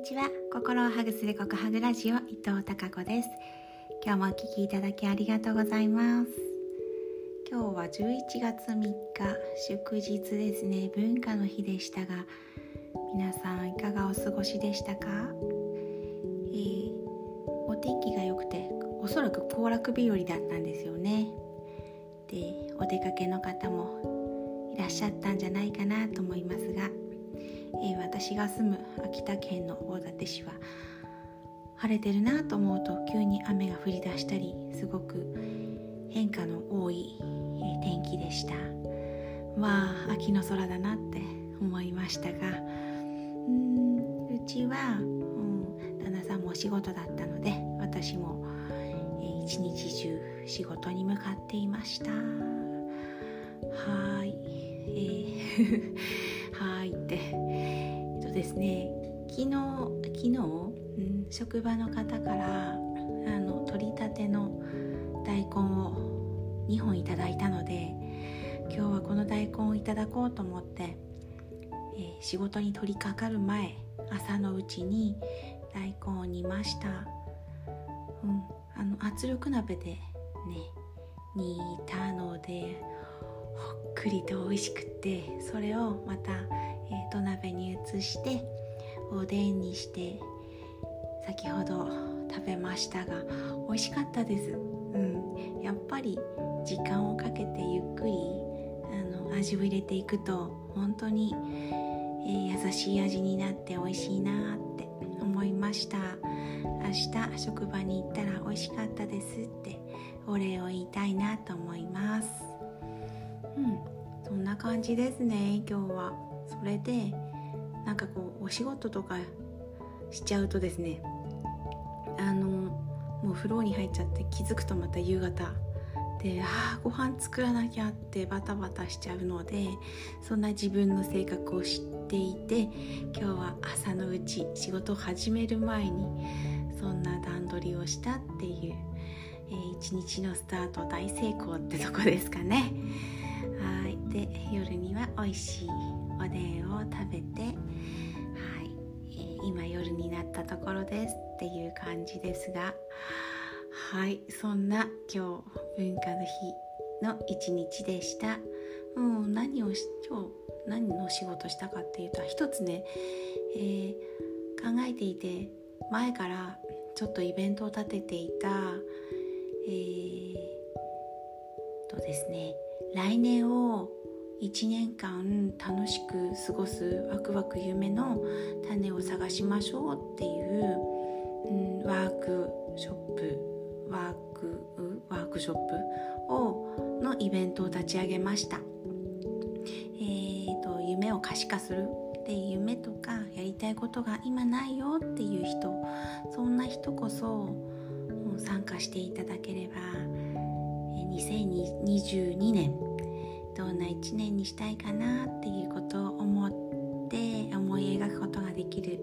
にちは。心をハグするココハグラジオ伊藤孝子です。今日もお聞きいただきありがとうございます。今日は11月3日祝日ですね。文化の日でしたが皆さんいかがお過ごしでしたか、えー、お天気が良くておそらく行楽日和だったんですよね。でお出かけの方もいらっしゃったんじゃないかなと思いますがえー、私が住む秋田県の大館市は晴れてるなと思うと急に雨が降り出したりすごく変化の多い、えー、天気でした。まあ秋の空だなって思いましたがうんうちは、うん、旦那さんもお仕事だったので私も、えー、一日中仕事に向かっていました。はい、えーはいって。えっとですね昨日昨日、うん、職場の方からあの取りたての大根を2本いただいたので今日はこの大根をいただこうと思って、えー、仕事に取り掛かる前朝のうちに大根を煮ました、うん、あの圧力鍋でね煮たのでくりと美味しくってそれをまた、えー、土鍋に移しておでんにして先ほど食べましたが美味しかったです、うん、やっぱり時間をかけてゆっくりあの味を入れていくと本当に、えー、優しい味になって美味しいなって思いました。明日職場に行ったら美味しかったですってお礼を言いたいなと思います。感じですね今日はそれでなんかこうお仕事とかしちゃうとですねあのもう風呂に入っちゃって気づくとまた夕方でああご飯作らなきゃってバタバタしちゃうのでそんな自分の性格を知っていて今日は朝のうち仕事を始める前にそんな段取りをしたっていう、えー、一日のスタート大成功ってとこですかね。はい。で夜には美味しいおでんを食べてはい、え、今夜になったところですっていう感じですがはい。そんな今日文化の日の一日でした。う、何をし今日何の仕事したかっていうと一つね、えー、考えていて前からちょっとイベントを立てていたえー、とですね来年を1年間楽しく過ごすワクワク夢の種を探しましょうっていう、うん、ワークショップワークワークショップをのイベントを立ち上げました。えーと、夢を可視化するっていう夢とかやりたいことが今ないよっていう人そんな人こそ参加していただければ2022年どんな1年にしたいかなっていうことを思って思い描くことができる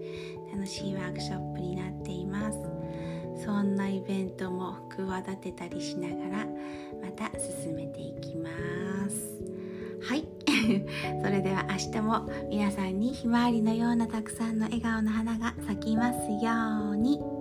楽しいワークショップになっています。そんなイベントも企てたりしながらまた進めていきます。はい。それでは明日も皆さんにひまわりのようなたくさんの笑顔の花が咲きますように。